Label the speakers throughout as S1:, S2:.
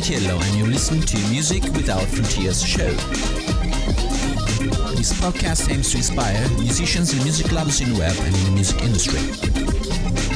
S1: Emmett and you're listening to Music Without Frontiers show. This podcast aims to inspire musicians and music lovers in web and in the music industry.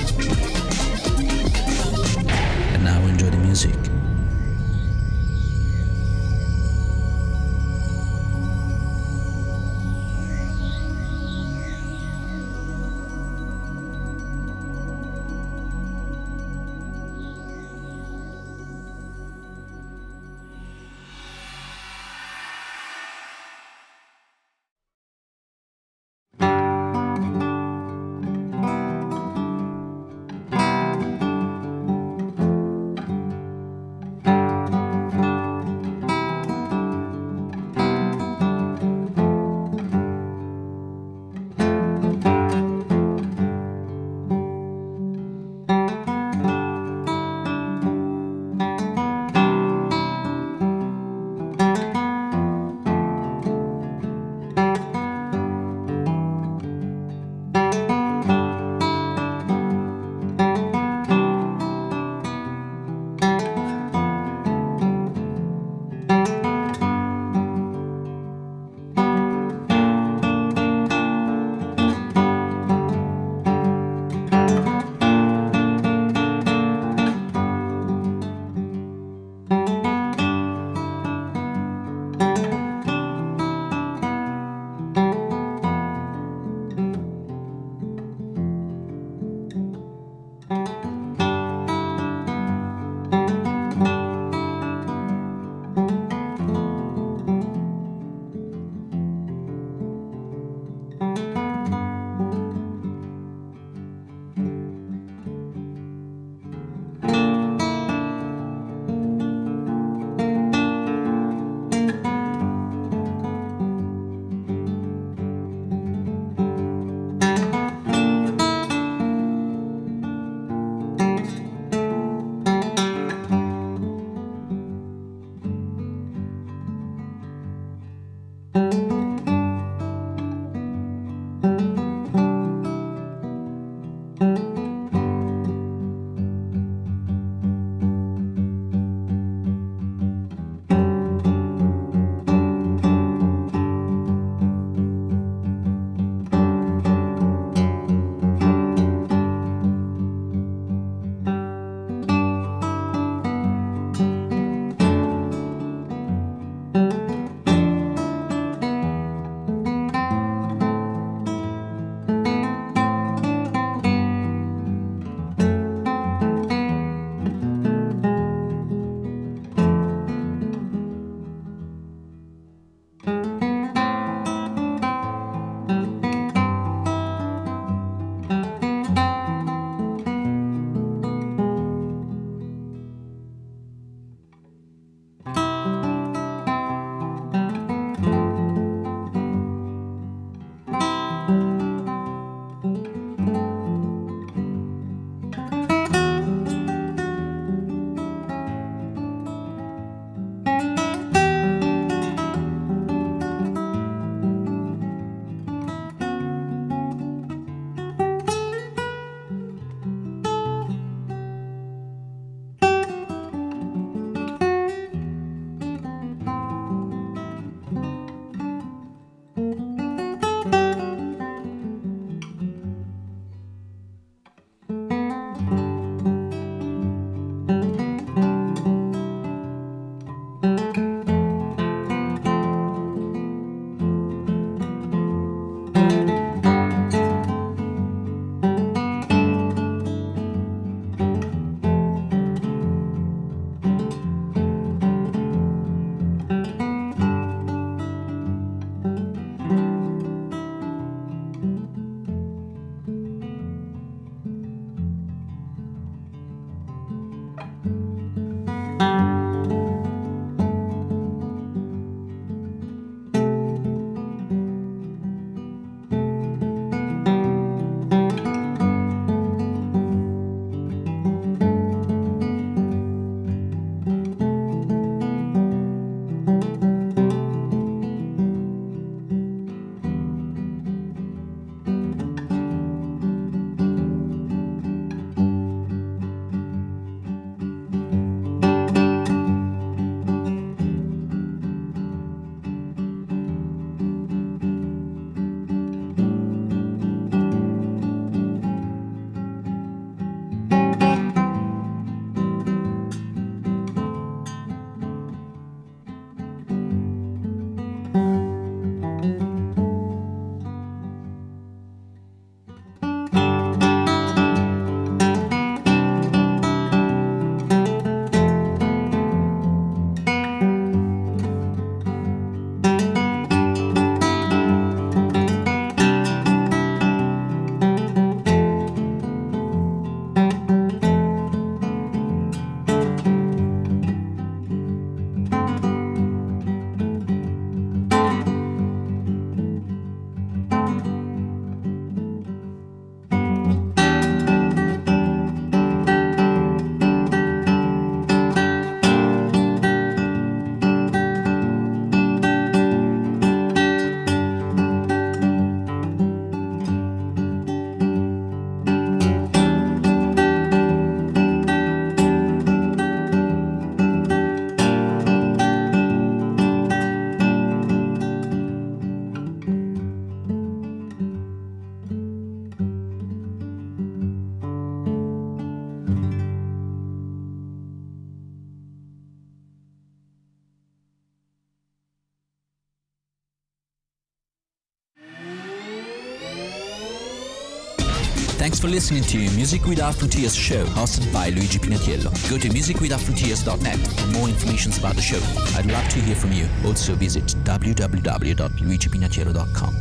S1: Thanks for listening to Music Without Frontiers show hosted by Luigi Pinatiello. Go to musicwithoutfrontiers.net for more information about the show. I'd love to hear from you. Also visit www.luigipinatiello.com.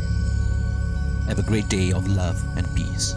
S1: Have a great day of love and peace.